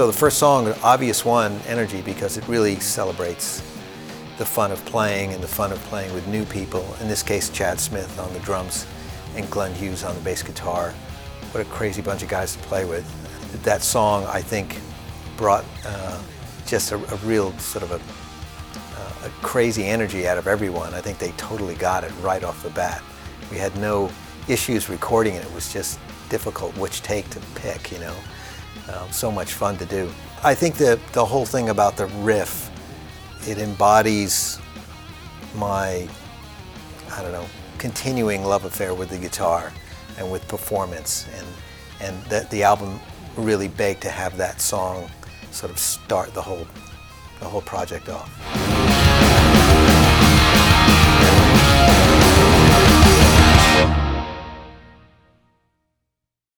So the first song, Obvious One, Energy, because it really celebrates the fun of playing and the fun of playing with new people. In this case, Chad Smith on the drums and Glenn Hughes on the bass guitar. What a crazy bunch of guys to play with. That song, I think, brought uh, just a, a, real sort of a, uh, a crazy energy out of everyone. I think they totally got it right off the bat. We had no issues recording it. It was just difficult which take to pick, you know. Um, so much fun to do. I think that the whole thing about the riff, it embodies my, I don't know, continuing love affair with the guitar and with performance. And, and that the album really begged to have that song sort of start the whole, the whole project off.